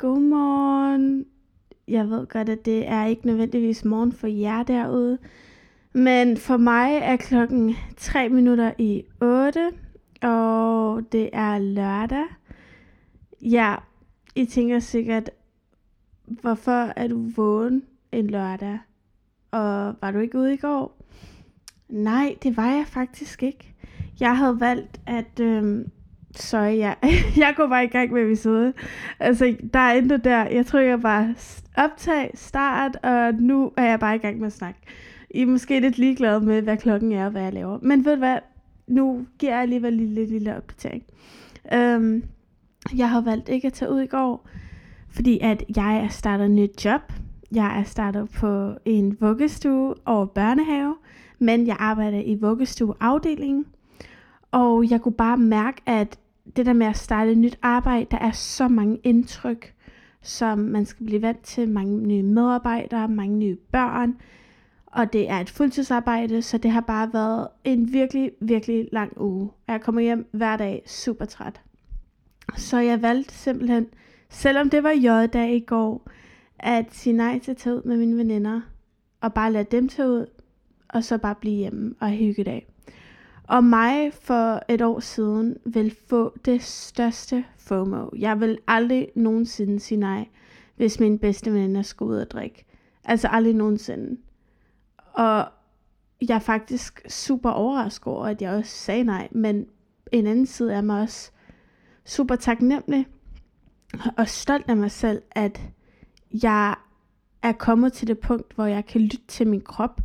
Godmorgen. Jeg ved godt, at det er ikke nødvendigvis morgen for jer derude. Men for mig er klokken 3 minutter i 8, og det er lørdag. Ja, I tænker sikkert, hvorfor er du vågen en lørdag? Og var du ikke ude i går? Nej, det var jeg faktisk ikke. Jeg havde valgt at øh, Sorry, ja. jeg går bare i gang med episode. Altså, der er intet der. Jeg trykker bare optag, start, og nu er jeg bare i gang med at snakke. I er måske lidt ligeglade med, hvad klokken er og hvad jeg laver. Men ved du hvad? Nu giver jeg alligevel en lille, lille opdatering. Um, jeg har valgt ikke at tage ud i går, fordi at jeg er startet et nyt job. Jeg er startet på en vuggestue og børnehave, men jeg arbejder i vuggestueafdelingen. Og jeg kunne bare mærke, at det der med at starte et nyt arbejde, der er så mange indtryk, som man skal blive vant til. Mange nye medarbejdere, mange nye børn. Og det er et fuldtidsarbejde, så det har bare været en virkelig, virkelig lang uge. Jeg kommer hjem hver dag super træt. Så jeg valgte simpelthen, selvom det var J-dag i går, at sige nej til at tage ud med mine veninder. Og bare lade dem tage ud, og så bare blive hjemme og hygge dag. Og mig for et år siden vil få det største FOMO. Jeg vil aldrig nogensinde sige nej, hvis min bedste veninde skulle ud og drikke. Altså aldrig nogensinde. Og jeg er faktisk super overrasket over, at jeg også sagde nej. Men en anden side er mig også super taknemmelig og stolt af mig selv, at jeg er kommet til det punkt, hvor jeg kan lytte til min krop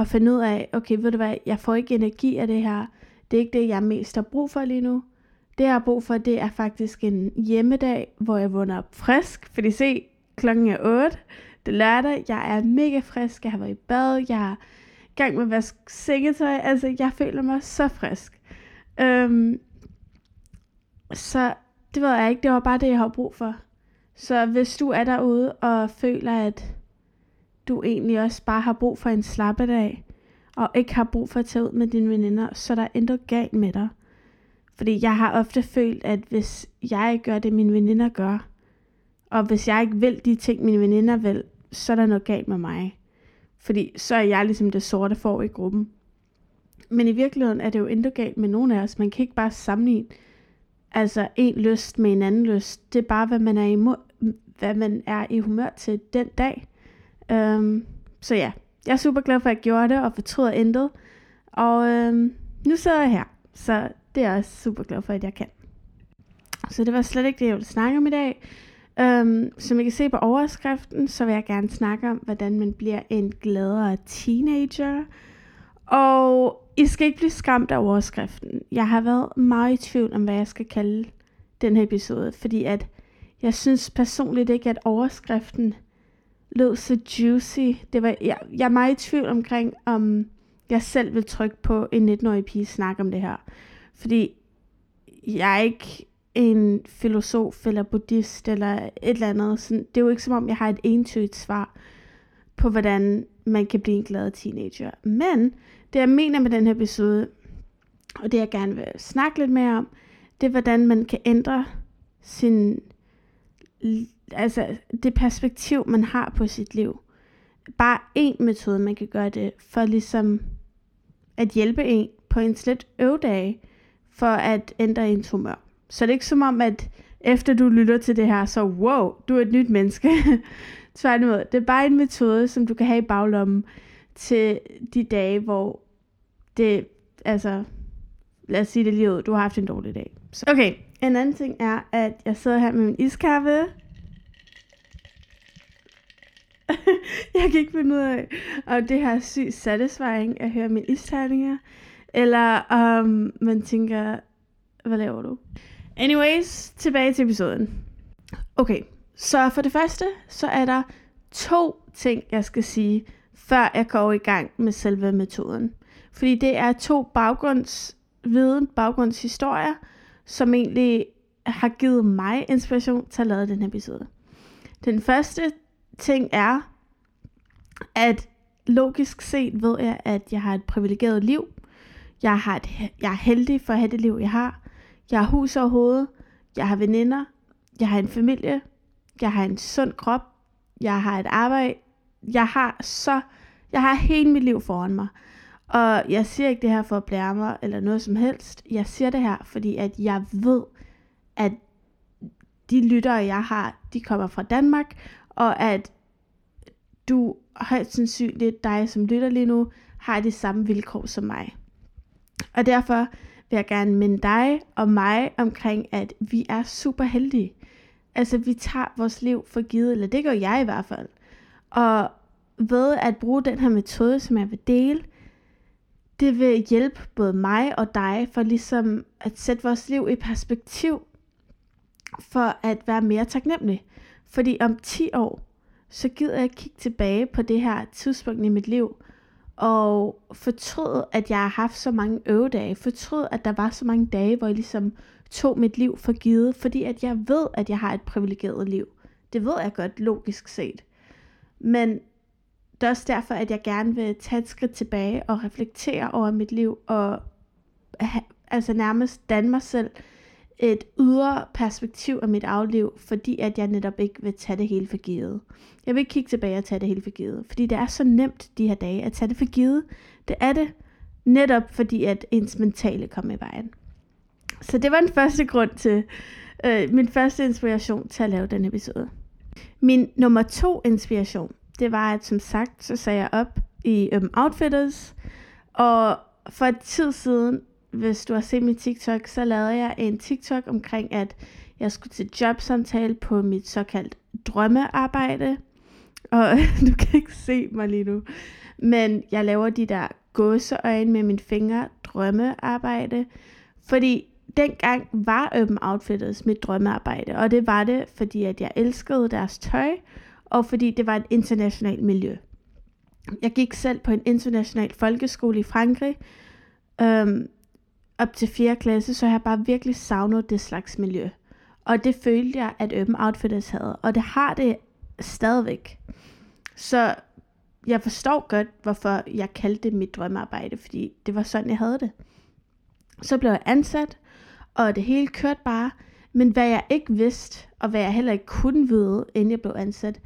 og finde ud af, okay, ved du hvad, jeg får ikke energi af det her. Det er ikke det, jeg mest har brug for lige nu. Det, jeg har brug for, det er faktisk en hjemmedag, hvor jeg vågner op frisk. Fordi se, klokken er 8. Det er lørdag. Jeg er mega frisk. Jeg har været i bad. Jeg er i gang med at vaske sengetøj. Altså, jeg føler mig så frisk. Øhm, så det ved jeg ikke. Det var bare det, jeg har brug for. Så hvis du er derude og føler, at du egentlig også bare har brug for en slappedag, og ikke har brug for at tage ud med dine veninder, så der er intet galt med dig. Fordi jeg har ofte følt, at hvis jeg ikke gør det, mine veninder gør, og hvis jeg ikke vil de ting, mine veninder vil, så er der noget galt med mig. Fordi så er jeg ligesom det sorte får i gruppen. Men i virkeligheden er det jo intet galt med nogen af os. Man kan ikke bare sammenligne altså en lyst med en anden lyst. Det er bare, hvad man er, imod, hvad man er i humør til den dag. Øhm, så ja, jeg er super glad for, at jeg gjorde det, og fortryder intet. Og øhm, nu sidder jeg her, så det er jeg super glad for, at jeg kan. Så det var slet ikke det, jeg ville snakke om i dag. Øhm, som I kan se på overskriften, så vil jeg gerne snakke om, hvordan man bliver en gladere teenager. Og I skal ikke blive skræmt af overskriften. Jeg har været meget i tvivl om, hvad jeg skal kalde den her episode, fordi at jeg synes personligt ikke, at overskriften lød så juicy. Det var, jeg, jeg er meget i tvivl omkring, om jeg selv vil trykke på en 19-årig pige snakke om det her. Fordi jeg er ikke en filosof eller buddhist eller et eller andet. Sådan, det er jo ikke som om, jeg har et entydigt svar på, hvordan man kan blive en glad teenager. Men det jeg mener med den her episode, og det jeg gerne vil snakke lidt mere om, det er, hvordan man kan ændre sin altså det perspektiv, man har på sit liv. Bare en metode, man kan gøre det, for ligesom at hjælpe en på en slet øvdage, for at ændre ens humør. Så det er ikke som om, at efter du lytter til det her, så wow, du er et nyt menneske. Tværtimod, det er bare en metode, som du kan have i baglommen til de dage, hvor det, altså, lad os sige det lige ud, du har haft en dårlig dag. Så, okay, en anden ting er, at jeg sidder her med min iskaffe. jeg kan ikke finde ud af, om det her sygt satisfying at høre mine isterninger, eller om um, man tænker, hvad laver du? Anyways, tilbage til episoden. Okay, så for det første, så er der to ting, jeg skal sige, før jeg går i gang med selve metoden. Fordi det er to baggrundsviden, baggrundshistorier, som egentlig har givet mig inspiration til at lave den her episode. Den første ting er, at logisk set ved jeg, at jeg har et privilegeret liv. Jeg, har et, jeg er heldig for at have det liv, jeg har. Jeg har hus over hovedet. Jeg har veninder. Jeg har en familie. jeg har en sund krop, jeg har et arbejde, jeg har så, jeg har hele mit liv foran mig. Og jeg siger ikke det her for at blære mig, eller noget som helst. Jeg siger det her, fordi at jeg ved, at de lyttere, jeg har, de kommer fra Danmark, og at du højst sandsynligt, dig som lytter lige nu, har de samme vilkår som mig. Og derfor vil jeg gerne minde dig og mig omkring, at vi er super heldige. Altså, vi tager vores liv for givet, eller det gør jeg i hvert fald. Og ved at bruge den her metode, som jeg vil dele, det vil hjælpe både mig og dig for ligesom at sætte vores liv i perspektiv, for at være mere taknemmelig. Fordi om 10 år, så gider jeg kigge tilbage på det her tidspunkt i mit liv, og fortrød, at jeg har haft så mange øvedage, fortrød, at der var så mange dage, hvor jeg ligesom tog mit liv for givet, fordi at jeg ved, at jeg har et privilegeret liv. Det ved jeg godt, logisk set. Men det er også derfor, at jeg gerne vil tage et skridt tilbage og reflektere over mit liv, og altså nærmest danne mig selv et ydre perspektiv af mit afliv, fordi at jeg netop ikke vil tage det hele for givet. Jeg vil ikke kigge tilbage og tage det hele for givet, fordi det er så nemt de her dage at tage det for givet. Det er det netop fordi, at ens mentale kommer i vejen. Så det var den første grund til, øh, min første inspiration til at lave den episode. Min nummer to inspiration, det var, at som sagt, så sagde jeg op i Urban Outfitters, og for et tid siden, hvis du har set min TikTok, så lavede jeg en TikTok omkring, at jeg skulle til jobsamtale på mit såkaldt drømmearbejde. Og du kan ikke se mig lige nu. Men jeg laver de der gåseøjne med mine fingre, drømmearbejde. Fordi dengang var Open Outfitters mit drømmearbejde. Og det var det, fordi at jeg elskede deres tøj, og fordi det var et internationalt miljø. Jeg gik selv på en international folkeskole i Frankrig, øhm, op til 4. klasse, så jeg bare virkelig savnet det slags miljø. Og det følte jeg, at Urban Outfitters havde. Og det har det stadigvæk. Så jeg forstår godt, hvorfor jeg kaldte det mit drømmearbejde, fordi det var sådan, jeg havde det. Så blev jeg ansat, og det hele kørte bare. Men hvad jeg ikke vidste, og hvad jeg heller ikke kunne vide, inden jeg blev ansat,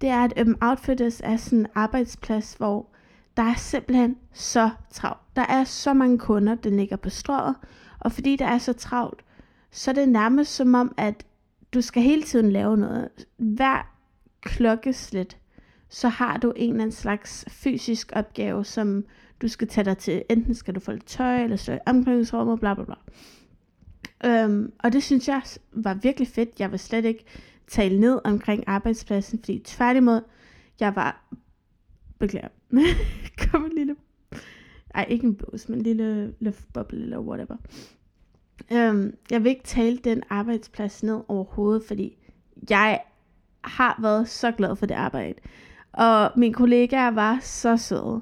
det er, at Urban Outfitters er sådan en arbejdsplads, hvor der er simpelthen så travlt. Der er så mange kunder, der ligger på strået, og fordi der er så travlt, så er det nærmest som om, at du skal hele tiden lave noget. Hver klokkeslet, så har du en eller anden slags fysisk opgave, som du skal tage dig til. Enten skal du få lidt tøj, eller stå i omklædningsrummet, bla bla bla. Øhm, og det synes jeg var virkelig fedt. Jeg vil slet ikke tale ned omkring arbejdspladsen, fordi tværtimod, jeg var, beklager, kom en lille, ej ikke en bås, men en lille luftboble eller whatever. Øhm, jeg vil ikke tale den arbejdsplads ned overhovedet, fordi jeg har været så glad for det arbejde. Og mine kollegaer var så søde.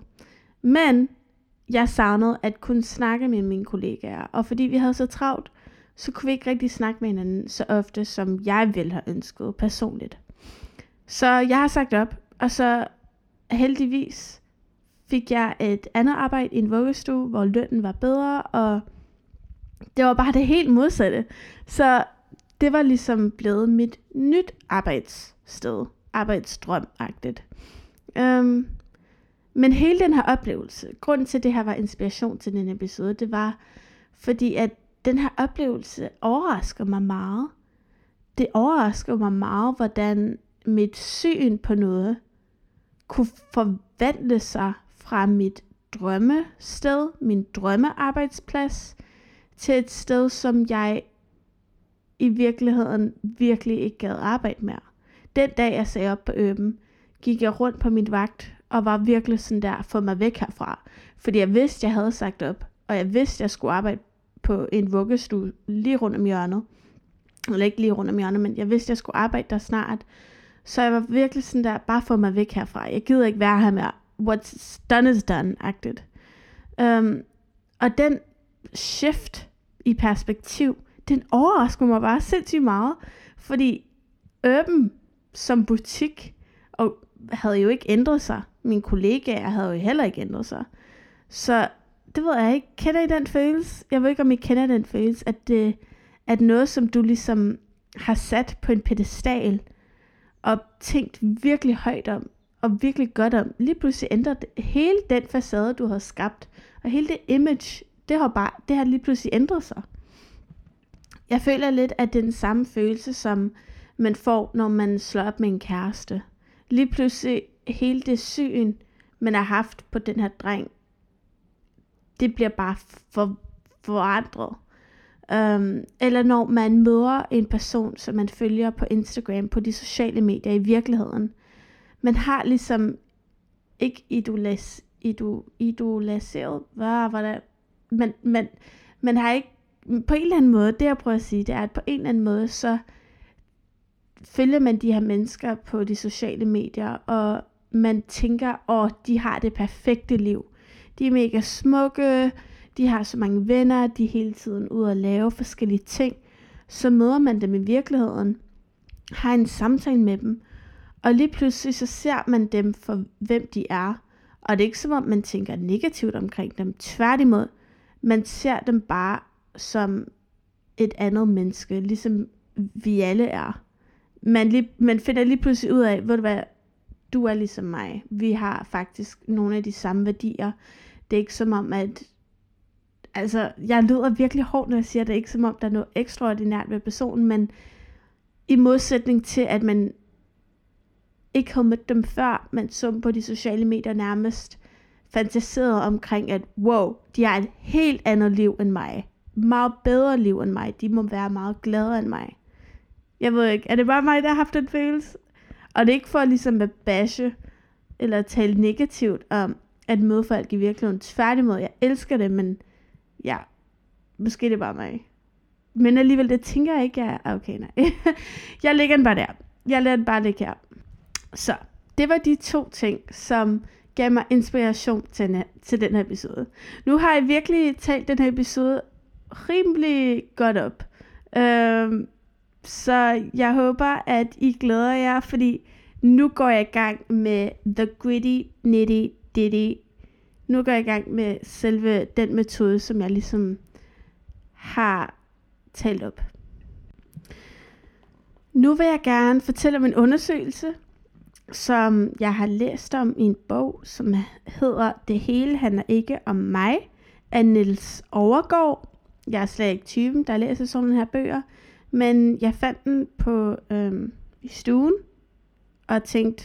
Men jeg savnede at kunne snakke med mine kollegaer. Og fordi vi havde så travlt, så kunne vi ikke rigtig snakke med hinanden så ofte, som jeg ville have ønsket personligt. Så jeg har sagt op, og så heldigvis fik jeg et andet arbejde i en vuggestue, hvor lønnen var bedre, og det var bare det helt modsatte. Så det var ligesom blevet mit nyt arbejdssted, arbejdsdrømagtigt. Um, men hele den her oplevelse, grunden til, at det her var inspiration til den episode, det var, fordi at den her oplevelse overrasker mig meget. Det overrasker mig meget, hvordan mit syn på noget kunne forvandle sig fra mit drømmested, min drømmearbejdsplads, til et sted, som jeg i virkeligheden virkelig ikke gad arbejde mere. Den dag, jeg sagde op på øben, gik jeg rundt på min vagt og var virkelig sådan der, få mig væk herfra. Fordi jeg vidste, jeg havde sagt op, og jeg vidste, jeg skulle arbejde på en vuggestue lige rundt om hjørnet. Eller ikke lige rundt om hjørnet, men jeg vidste, jeg skulle arbejde der snart. Så jeg var virkelig sådan der, bare få mig væk herfra. Jeg gider ikke være her mere. What's done is done-agtigt. Um, øhm, og den shift i perspektiv, den overrasker mig bare sindssygt meget. Fordi Urban som butik og havde jo ikke ændret sig. Mine kollegaer havde jo heller ikke ændret sig. Så det ved jeg ikke. Kender I den følelse? Jeg ved ikke, om I kender den følelse, at, det, at noget, som du ligesom har sat på en pedestal, og tænkt virkelig højt om, og virkelig godt om, lige pludselig ændrer det, hele den facade, du har skabt, og hele det image, det har bare, det har lige pludselig ændret sig. Jeg føler lidt, at det er den samme følelse, som man får, når man slår op med en kæreste. Lige pludselig hele det syn, man har haft på den her dreng, det bliver bare for, forandret. Um, eller når man møder en person, som man følger på Instagram, på de sociale medier i virkeligheden. Man har ligesom ikke idolas, idol, idolaseret, hvad var det? Man, man, man har ikke, på en eller anden måde, det jeg prøver at sige, det er, at på en eller anden måde, så følger man de her mennesker på de sociale medier, og man tænker, åh, de har det perfekte liv. De er mega smukke, de har så mange venner, de er hele tiden ude at lave forskellige ting. Så møder man dem i virkeligheden, har en samtale med dem, og lige pludselig så ser man dem for hvem de er. Og det er ikke som om man tænker negativt omkring dem. Tværtimod, man ser dem bare som et andet menneske, ligesom vi alle er. Man, lige, man finder lige pludselig ud af, ved du hvad, du er ligesom mig. Vi har faktisk nogle af de samme værdier. Det er ikke som om, at... Altså, jeg lyder virkelig hårdt, når jeg siger, at det er ikke som om, der er noget ekstraordinært ved personen, men i modsætning til, at man ikke havde mødt dem før, men som på de sociale medier nærmest fantaserede omkring, at wow, de har et helt andet liv end mig. Meget bedre liv end mig. De må være meget gladere end mig. Jeg ved ikke, er det bare mig, der har haft den følelse? Og det er ikke for ligesom at bashe eller tale negativt om at møde folk i virkeligheden. Tværtimod, jeg elsker det, men ja, måske det er bare mig. Men alligevel, det tænker jeg ikke, jeg er okay, nej. jeg lægger den bare der. Jeg lader den bare ligge her. Så, det var de to ting, som gav mig inspiration til, den, til den her episode. Nu har jeg virkelig talt den her episode rimelig godt op. Øhm, så jeg håber, at I glæder jer, fordi nu går jeg i gang med The Gritty Nitty Ditty. Nu går jeg i gang med selve den metode, som jeg ligesom har talt op. Nu vil jeg gerne fortælle om en undersøgelse, som jeg har læst om i en bog, som hedder Det hele handler ikke om mig, af Niels Overgaard. Jeg er slet ikke typen, der læser sådan her bøger, men jeg fandt den på øhm, i stuen, og tænkte,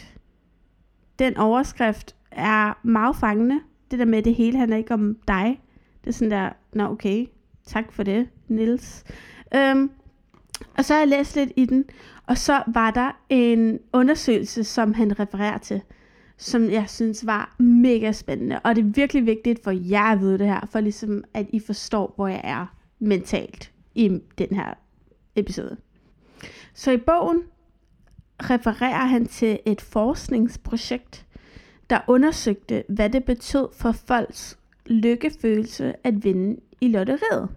den overskrift er meget fangende. Det der med, det hele handler ikke om dig. Det er sådan der, nå okay, tak for det, Nils. Øhm, og så har jeg læst lidt i den, og så var der en undersøgelse, som han refererer til, som jeg synes var mega spændende. Og det er virkelig vigtigt for jer at vide det her, for ligesom at I forstår, hvor jeg er mentalt i den her episode. Så i bogen refererer han til et forskningsprojekt, der undersøgte, hvad det betød for folks lykkefølelse at vinde i lotteriet.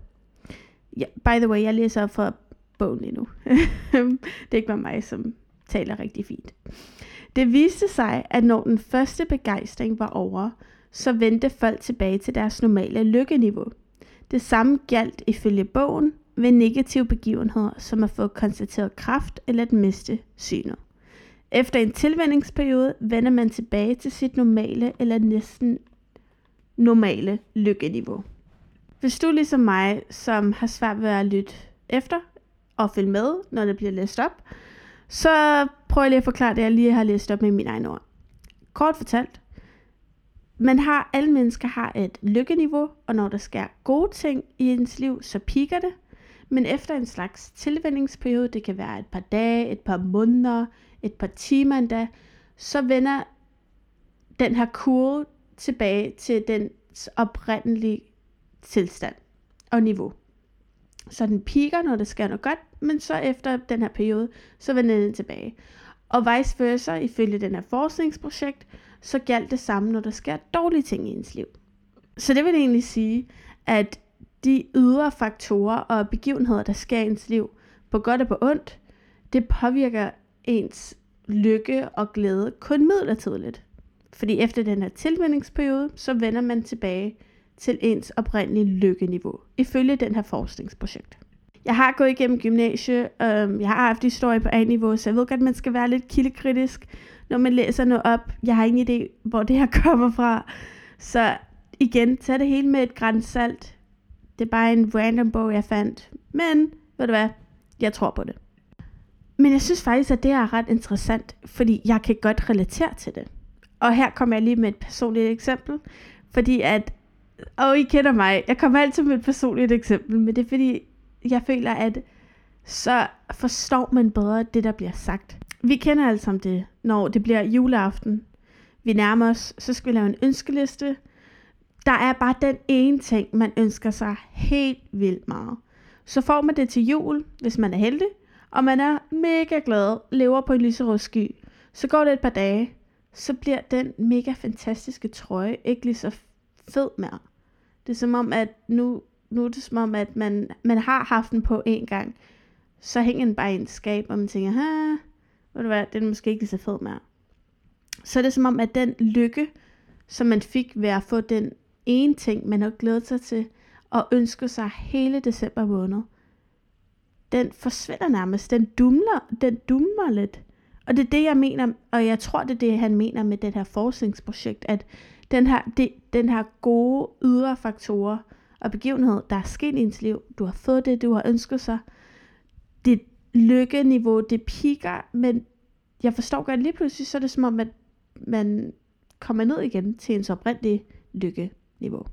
Ja, by the way, jeg læser for fra bogen lige nu. det er ikke bare mig, som taler rigtig fint. Det viste sig, at når den første begejstring var over, så vendte folk tilbage til deres normale lykkeniveau. Det samme galt ifølge bogen ved negative begivenheder, som at få konstateret kraft eller at miste synet. Efter en tilvændingsperiode vender man tilbage til sit normale eller næsten normale lykkeniveau. Hvis du ligesom mig, som har svært ved at lytte efter og følge med, når det bliver læst op, så prøver jeg lige at forklare det, jeg lige har læst op med mine egne ord. Kort fortalt, man har, alle mennesker har et lykkeniveau, og når der sker gode ting i ens liv, så piker det. Men efter en slags tilvændingsperiode, det kan være et par dage, et par måneder, et par timer endda, så vender den her kurve tilbage til dens oprindelige tilstand og niveau. Så den piker, når det sker noget godt, men så efter den her periode, så vender den tilbage. Og vice versa, ifølge den her forskningsprojekt, så galt det samme, når der sker dårlige ting i ens liv. Så det vil egentlig sige, at de ydre faktorer og begivenheder, der sker i ens liv, på godt og på ondt, det påvirker ens lykke og glæde kun midlertidigt. Fordi efter den her tilvændingsperiode, så vender man tilbage til ens oprindelige lykkeniveau, ifølge den her forskningsprojekt. Jeg har gået igennem gymnasie, øh, jeg har haft historie på A-niveau, så jeg ved godt, at man skal være lidt kildekritisk, når man læser noget op. Jeg har ingen idé, hvor det her kommer fra. Så igen, tag det hele med et græns salt. Det er bare en random bog, jeg fandt. Men, ved du hvad, jeg tror på det. Men jeg synes faktisk, at det er ret interessant, fordi jeg kan godt relatere til det. Og her kommer jeg lige med et personligt eksempel, fordi at, og I kender mig, jeg kommer altid med et personligt eksempel, men det er fordi, jeg føler, at så forstår man bedre det, der bliver sagt. Vi kender alle sammen det, når det bliver juleaften. Vi nærmer os, så skal vi lave en ønskeliste. Der er bare den ene ting, man ønsker sig helt vildt meget. Så får man det til jul, hvis man er heldig, og man er mega glad, lever på en lyserød sky. Så går det et par dage, så bliver den mega fantastiske trøje ikke lige så fed mere. Det er som om, at nu, nu er det som om, at man, man har haft den på en gang. Så hænger den bare i en skab, og man tænker, ha, ved du hvad, den er måske ikke så fed mere. Så er det som om, at den lykke, som man fik ved at få den ene ting, man har glædet sig til, og ønsker sig hele december måned, den forsvinder nærmest. Den dumler, den dumler lidt. Og det er det, jeg mener, og jeg tror, det er det, han mener med det her forskningsprojekt, at den her, det, den her gode ydre faktorer og begivenhed, der er sket i ens liv, du har fået det, du har ønsket sig, dit lykkeniveau, det piker, men jeg forstår godt, lige pludselig så er det som om, at man kommer ned igen til ens oprindelige lykkeniveau.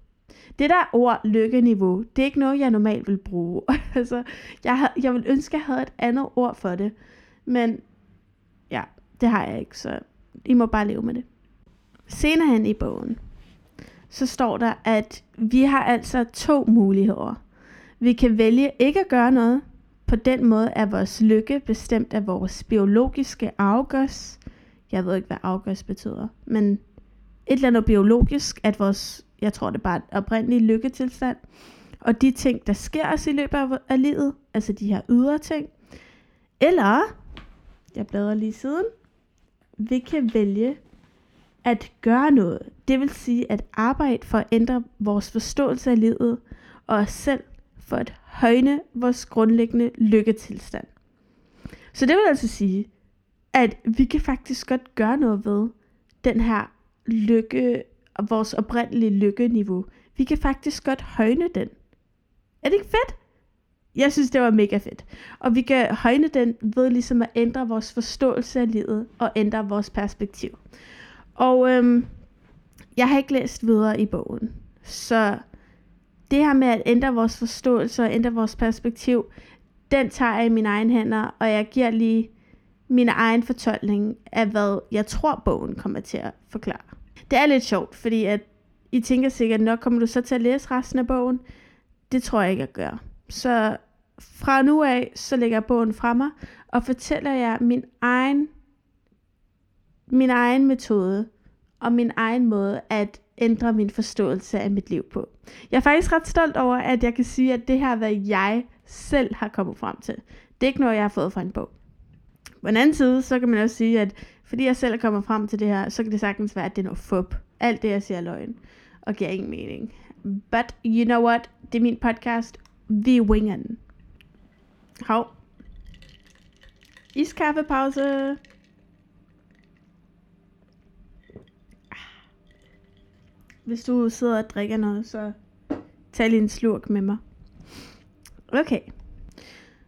Det der ord lykkeniveau, det er ikke noget, jeg normalt vil bruge. altså, jeg, havde, jeg vil ønske, at jeg havde et andet ord for det. Men ja, det har jeg ikke, så I må bare leve med det. Senere hen i bogen, så står der, at vi har altså to muligheder. Vi kan vælge ikke at gøre noget. På den måde er vores lykke bestemt af vores biologiske afgørs. Jeg ved ikke, hvad afgørs betyder, men et eller andet biologisk, at vores, jeg tror det er bare et oprindeligt lykketilstand, og de ting, der sker os i løbet af livet, altså de her ydre ting, eller, jeg bladrer lige siden, vi kan vælge at gøre noget. Det vil sige at arbejde for at ændre vores forståelse af livet og os selv for at højne vores grundlæggende lykketilstand. Så det vil altså sige, at vi kan faktisk godt gøre noget ved den her lykke, vores oprindelige lykkeniveau. Vi kan faktisk godt højne den. Er det ikke fedt? Jeg synes, det var mega fedt. Og vi kan højne den ved ligesom at ændre vores forståelse af livet og ændre vores perspektiv. Og øhm, jeg har ikke læst videre i bogen. Så det her med at ændre vores forståelse og ændre vores perspektiv, den tager jeg i mine egne hænder, og jeg giver lige min egen fortolkning af, hvad jeg tror, bogen kommer til at forklare. Det er lidt sjovt, fordi at I tænker sikkert, nok kommer du så til at læse resten af bogen. Det tror jeg ikke, jeg gør. Så fra nu af, så lægger jeg bogen fra mig, og fortæller jer min egen min egen metode og min egen måde at ændre min forståelse af mit liv på. Jeg er faktisk ret stolt over, at jeg kan sige, at det her er, hvad jeg selv har kommet frem til. Det er ikke noget, jeg har fået fra en bog. På den anden side, så kan man også sige, at fordi jeg selv er kommet frem til det her, så kan det sagtens være, at det er noget fup. Alt det, jeg siger, er løgn og giver ingen mening. But you know what? Det er min podcast. Vi winger den. Hov. Iskaffepause. Hvis du sidder og drikker noget, så tag lige en slurk med mig. Okay.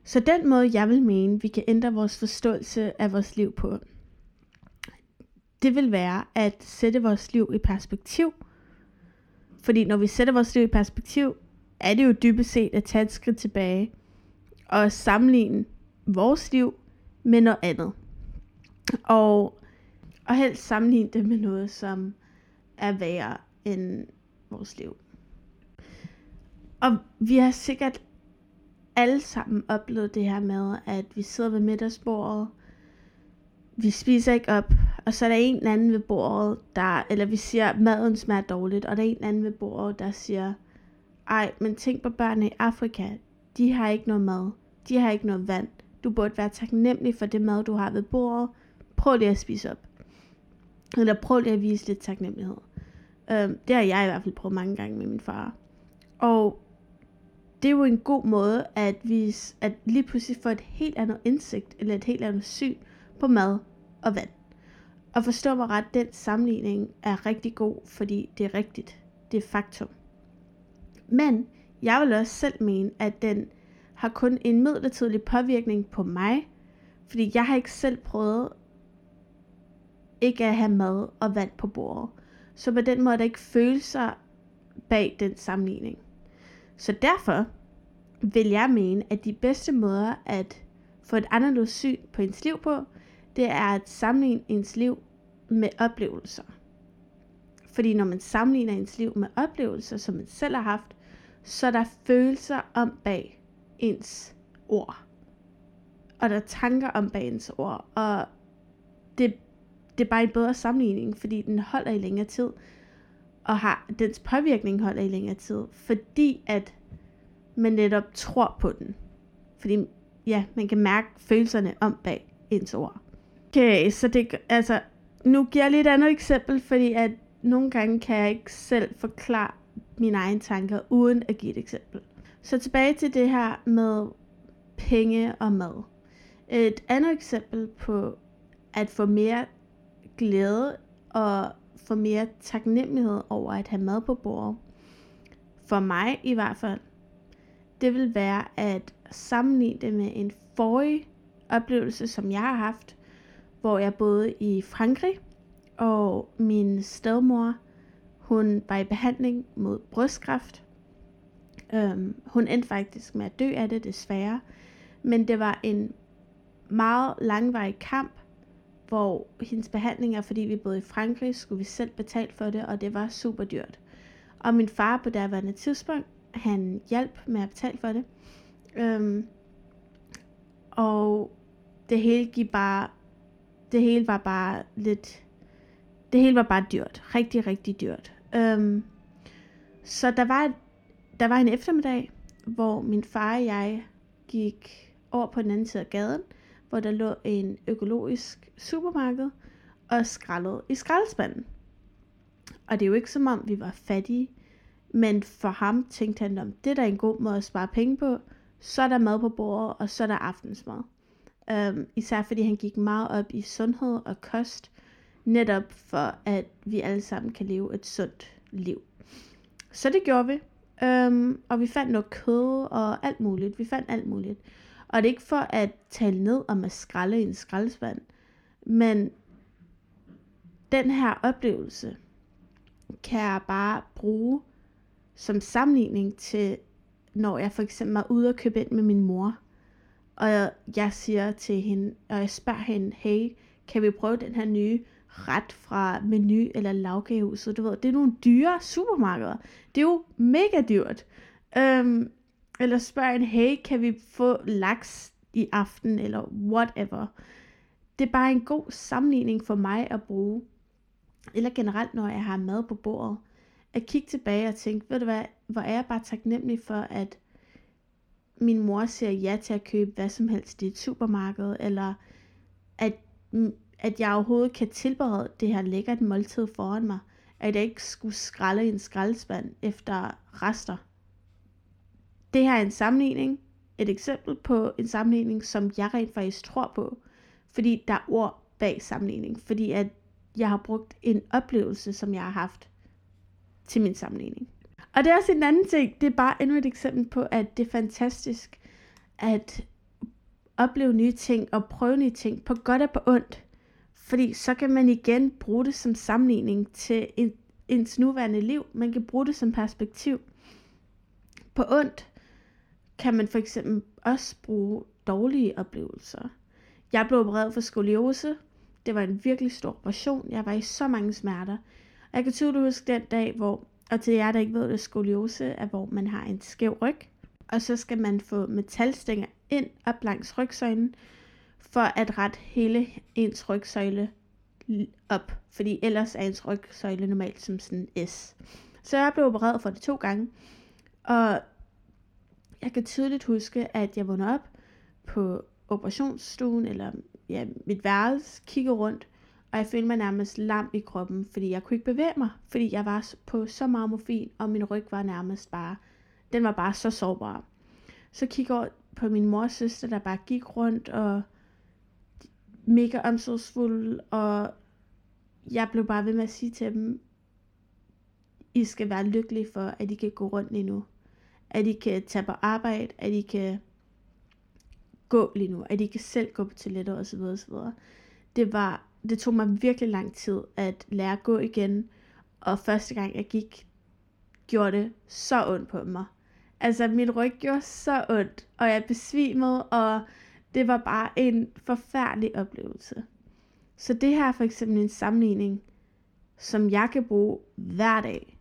Så den måde, jeg vil mene, vi kan ændre vores forståelse af vores liv på, det vil være at sætte vores liv i perspektiv. Fordi når vi sætter vores liv i perspektiv, er det jo dybest set at tage et skridt tilbage og sammenligne vores liv med noget andet. Og, og helst sammenligne det med noget, som er værre end vores liv. Og vi har sikkert alle sammen oplevet det her med, at vi sidder ved middagsbordet, vi spiser ikke op, og så er der en eller anden ved bordet, der, eller vi siger, at maden smager dårligt, og der er en eller anden ved bordet, der siger, ej, men tænk på børnene i Afrika, de har ikke noget mad, de har ikke noget vand, du burde være taknemmelig for det mad, du har ved bordet, prøv lige at spise op. Eller prøv lige at vise lidt taknemmelighed. Øh, det har jeg i hvert fald prøvet mange gange med min far. Og det er jo en god måde at, vise, at lige pludselig få et helt andet indsigt, eller et helt andet syn på mad og vand. Og forstå mig ret, den sammenligning er rigtig god, fordi det er rigtigt. Det er faktum. Men jeg vil også selv mene, at den har kun en midlertidig påvirkning på mig, fordi jeg har ikke selv prøvet ikke at have mad og vand på bordet. Så på den måde der ikke følelser bag den sammenligning. Så derfor vil jeg mene, at de bedste måder at få et anderledes syn på ens liv på, det er at sammenligne ens liv med oplevelser. Fordi når man sammenligner ens liv med oplevelser, som man selv har haft, så er der følelser om bag ens ord. Og der er tanker om bag ens ord. Og det, det er bare en bedre sammenligning, fordi den holder i længere tid. Og har dens påvirkning holder i længere tid. Fordi at man netop tror på den. Fordi ja, man kan mærke følelserne om bag ens ord. Okay, så det, altså, nu giver jeg lige et andet eksempel, fordi at nogle gange kan jeg ikke selv forklare mine egne tanker, uden at give et eksempel. Så tilbage til det her med penge og mad. Et andet eksempel på at få mere glæde og få mere taknemmelighed over at have mad på bordet, for mig i hvert fald, det vil være at sammenligne det med en forrige oplevelse, som jeg har haft, hvor jeg boede i Frankrig, og min stedmor, hun var i behandling mod brystkræft. Øhm, hun endte faktisk med at dø af det, desværre. Men det var en meget langvarig kamp, hvor hendes behandlinger, fordi vi boede i Frankrig, skulle vi selv betale for det, og det var super dyrt. Og min far på derværende tidspunkt, han hjalp med at betale for det. Øhm, og det hele gik bare, det hele var bare lidt, det hele var bare dyrt. Rigtig, rigtig dyrt. Øhm, så der var, der var en eftermiddag, hvor min far og jeg gik over på den anden side af gaden, hvor der lå en økologisk supermarked og skraldede i skraldespanden. Og det er jo ikke som om, vi var fattige, men for ham tænkte han, om det er da en god måde at spare penge på, så er der mad på bordet, og så er der aftensmad. Um, især fordi han gik meget op i sundhed og kost, netop for at vi alle sammen kan leve et sundt liv. Så det gjorde vi, um, og vi fandt noget kød og alt muligt. Vi fandt alt muligt. Og det er ikke for at tale ned om at skralde i en skraldespand, men den her oplevelse kan jeg bare bruge som sammenligning til, når jeg for eksempel er ude og købe ind med min mor, og jeg siger til hende, og jeg spørger hende, hey, kan vi prøve den her nye ret fra Menu eller Lavkagehuset? Du ved, det er nogle dyre supermarkeder. Det er jo mega dyrt. Øhm, eller spørger en, hey, kan vi få laks i aften, eller whatever. Det er bare en god sammenligning for mig at bruge. Eller generelt, når jeg har mad på bordet. At kigge tilbage og tænke, ved du hvad, hvor er jeg bare taknemmelig for, at min mor siger ja til at købe hvad som helst i et supermarked, eller at, at jeg overhovedet kan tilberede det her lækkert måltid foran mig, at jeg ikke skulle skralde i en skraldespand efter rester. Det her er en sammenligning, et eksempel på en sammenligning, som jeg rent faktisk tror på, fordi der er ord bag sammenligning, fordi at jeg har brugt en oplevelse, som jeg har haft til min sammenligning. Og det er også en anden ting, det er bare endnu et eksempel på, at det er fantastisk at opleve nye ting og prøve nye ting på godt og på ondt. Fordi så kan man igen bruge det som sammenligning til en, ens nuværende liv. Man kan bruge det som perspektiv. På ondt kan man for eksempel også bruge dårlige oplevelser. Jeg blev opereret for skoliose. Det var en virkelig stor operation. Jeg var i så mange smerter. Og jeg kan tydeligt huske den dag, hvor og til jer, der ikke ved det, skoliose er, hvor man har en skæv ryg, og så skal man få metalstænger ind op langs rygsøjlen, for at rette hele ens rygsøjle op, fordi ellers er ens rygsøjle normalt som sådan en S. Så jeg blev opereret for det to gange, og jeg kan tydeligt huske, at jeg vågnede op på operationsstuen, eller ja, mit værelse, kigger rundt, og jeg følte mig nærmest lam i kroppen, fordi jeg kunne ikke bevæge mig, fordi jeg var på så meget morfin, og min ryg var nærmest bare den var bare så sårbar. Så kigger jeg på min mors søster, der bare gik rundt og mega omsorgsfuld, og jeg blev bare ved med at sige til dem, I skal være lykkelige for, at I kan gå rundt lige nu. At I kan tage på arbejde, at I kan gå lige nu, at I kan selv gå på toilettet osv. osv. Det, var, det tog mig virkelig lang tid at lære at gå igen, og første gang jeg gik, gjorde det så ondt på mig. Altså min ryg gjorde så ondt, og jeg besvimede, og det var bare en forfærdelig oplevelse. Så det her er for eksempel en sammenligning, som jeg kan bruge hver dag,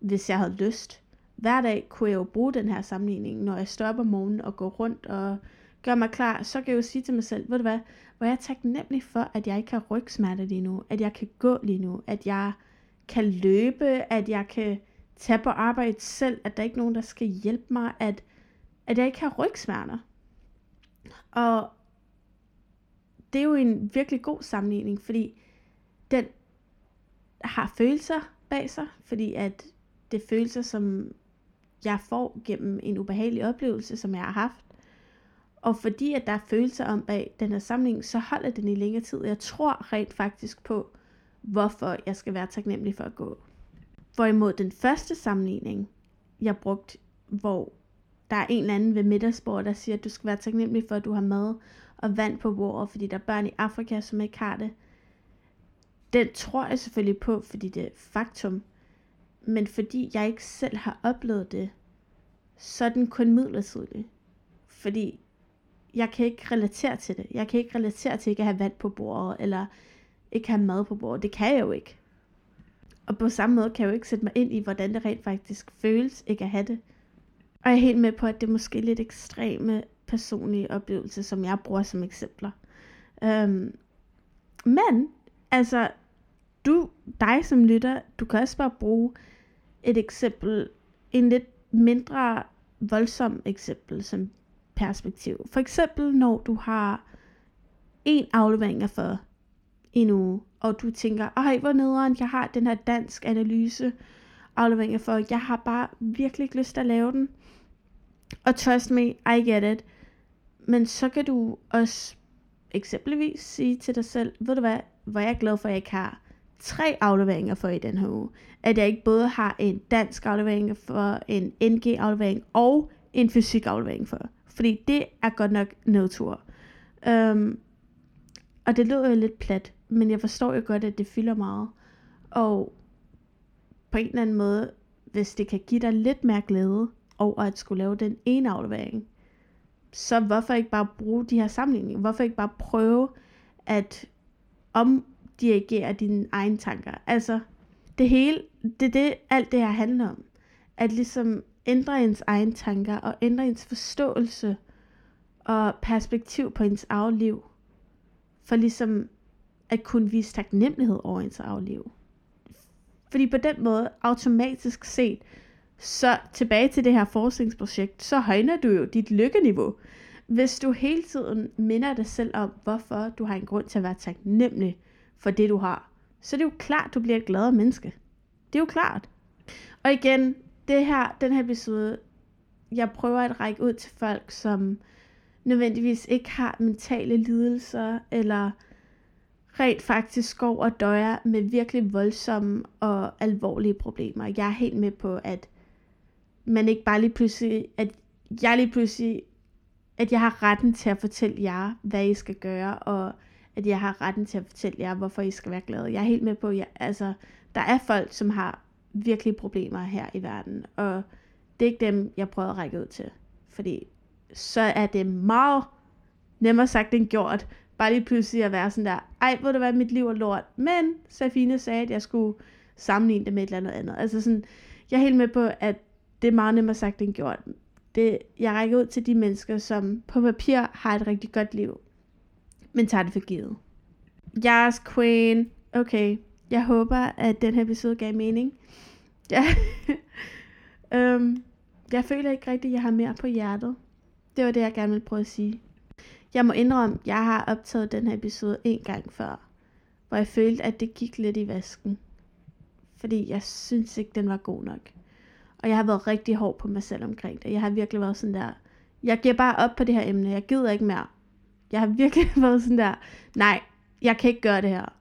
hvis jeg havde lyst. Hver dag kunne jeg jo bruge den her sammenligning, når jeg står op om morgenen og går rundt og gør mig klar, så kan jeg jo sige til mig selv, ved du hvad, hvor jeg er taknemmelig for, at jeg ikke har rygsmerter lige nu, at jeg kan gå lige nu, at jeg kan løbe, at jeg kan tage på arbejde selv, at der ikke er nogen, der skal hjælpe mig, at, at jeg ikke har rygsmerter. Og det er jo en virkelig god sammenligning, fordi den har følelser bag sig, fordi at det er følelser, som jeg får gennem en ubehagelig oplevelse, som jeg har haft. Og fordi at der er følelser om bag den her samling, så holder den i længere tid. Jeg tror rent faktisk på, hvorfor jeg skal være taknemmelig for at gå. Hvorimod den første sammenligning, jeg brugte, hvor der er en eller anden ved middagsbordet, der siger, at du skal være taknemmelig for, at du har mad og vand på bordet, fordi der er børn i Afrika, som ikke har det. Den tror jeg selvfølgelig på, fordi det er faktum. Men fordi jeg ikke selv har oplevet det, så er den kun midlertidig. Fordi jeg kan ikke relatere til det. Jeg kan ikke relatere til ikke at have vand på bordet, eller ikke have mad på bordet. Det kan jeg jo ikke. Og på samme måde kan jeg jo ikke sætte mig ind i, hvordan det rent faktisk føles ikke at have det. Og jeg er helt med på, at det er måske lidt ekstreme personlige oplevelser, som jeg bruger som eksempler. Øhm, men, altså, du, dig som lytter, du kan også bare bruge et eksempel, en lidt mindre voldsom eksempel som perspektiv. For eksempel, når du har en aflevering for en uge, og du tænker, ej, hvor nederen, jeg har den her dansk analyse aflevering for, jeg har bare virkelig ikke lyst til at lave den. Og trust me, I get it. Men så kan du også eksempelvis sige til dig selv, ved du hvad, hvor jeg er glad for, at jeg ikke har tre afleveringer for i den her uge. At jeg ikke både har en dansk aflevering for, en NG-aflevering og en fysik-aflevering for. Fordi det er godt nok nedtur. Um, og det lyder jo lidt plat, men jeg forstår jo godt, at det fylder meget. Og på en eller anden måde, hvis det kan give dig lidt mere glæde over at skulle lave den ene aflevering, så hvorfor ikke bare bruge de her sammenligninger? Hvorfor ikke bare prøve at om, dirigere dine egne tanker? Altså, det hele, det er det, alt det her handler om. At ligesom ændre ens egne tanker og ændre ens forståelse og perspektiv på ens eget liv. For ligesom at kunne vise taknemmelighed over ens eget liv. Fordi på den måde, automatisk set, så tilbage til det her forskningsprojekt, så højner du jo dit lykkeniveau. Hvis du hele tiden minder dig selv om, hvorfor du har en grund til at være taknemmelig for det, du har, så det er jo klart, du bliver et gladere menneske. Det er jo klart. Og igen, det her, den her episode, jeg prøver at række ud til folk, som nødvendigvis ikke har mentale lidelser, eller rent faktisk går og døjer med virkelig voldsomme og alvorlige problemer. Jeg er helt med på, at man ikke bare lige pludselig, at jeg lige pludselig, at jeg har retten til at fortælle jer, hvad I skal gøre, og at jeg har retten til at fortælle jer, hvorfor I skal være glade. Jeg er helt med på, at altså, der er folk, som har virkelig problemer her i verden, og det er ikke dem, jeg prøver at række ud til. Fordi så er det meget nemmere sagt end gjort, bare lige pludselig at være sådan der, ej, hvor det være, mit liv er lort. Men Safine sagde, at jeg skulle sammenligne det med et eller andet andet. Altså sådan, jeg er helt med på, at det er meget nemmere sagt end gjort. Det, jeg rækker ud til de mennesker, som på papir har et rigtig godt liv, men tager det for givet. Yes, queen. Okay, jeg håber, at den her episode gav mening. Ja. um, jeg føler ikke rigtigt, at jeg har mere på hjertet. Det var det, jeg gerne ville prøve at sige. Jeg må indrømme, at jeg har optaget den her episode en gang før, hvor jeg følte, at det gik lidt i vasken. Fordi jeg synes ikke, den var god nok. Og jeg har været rigtig hård på mig selv omkring det. Jeg har virkelig været sådan der, jeg giver bare op på det her emne, jeg gider ikke mere. Jeg har virkelig været sådan der, nej, jeg kan ikke gøre det her.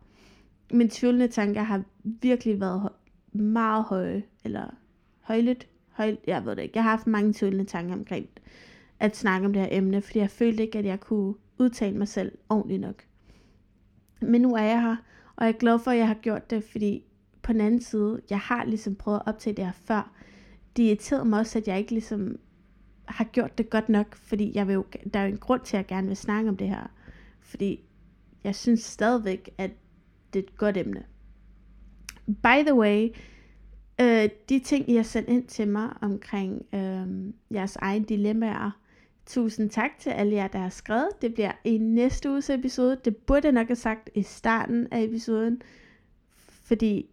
Mine tvivlende tanker har virkelig været meget høje, eller højligt, højt, jeg ved det ikke. Jeg har haft mange tvivlende tanker omkring at snakke om det her emne, fordi jeg følte ikke, at jeg kunne udtale mig selv ordentligt nok. Men nu er jeg her, og jeg er glad for, at jeg har gjort det, fordi på den anden side, jeg har ligesom prøvet at optage det her før. Det irriterede mig også, at jeg ikke ligesom har gjort det godt nok, fordi jeg vil jo, der er jo en grund til, at jeg gerne vil snakke om det her. Fordi jeg synes stadigvæk, at det er et godt emne. By the way, øh, de ting, I har sendt ind til mig omkring øh, jeres egne dilemmaer, tusind tak til alle jer, der har skrevet. Det bliver i næste uges episode. Det burde jeg nok have sagt i starten af episoden, fordi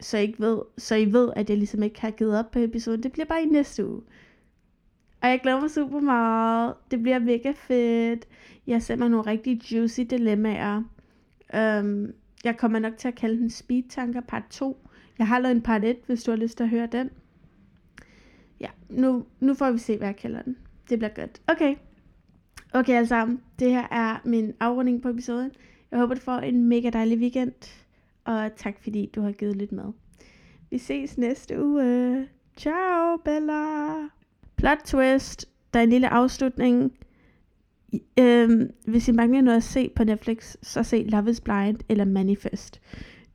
så I, ikke ved, så I ved, at jeg ligesom ikke har givet op på episoden. Det bliver bare i næste uge. Og jeg glæder mig super meget. Det bliver mega fedt. Jeg sender nogle rigtig juicy dilemmaer. Um, jeg kommer nok til at kalde den Speed Tanker part 2. Jeg har lavet en part 1, hvis du har lyst til at høre den. Ja, nu, nu får vi se, hvad jeg kalder den. Det bliver godt. Okay. Okay alle sammen. Det her er min afrunding på episoden. Jeg håber, du får en mega dejlig weekend. Og tak fordi du har givet lidt med. Vi ses næste uge. Ciao, Bella. Plot twist. Der er en lille afslutning. Øhm, hvis I mangler noget at se på Netflix, så se Love is Blind eller Manifest.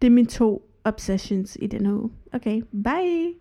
Det er mine to obsessions i den uge. Okay, bye!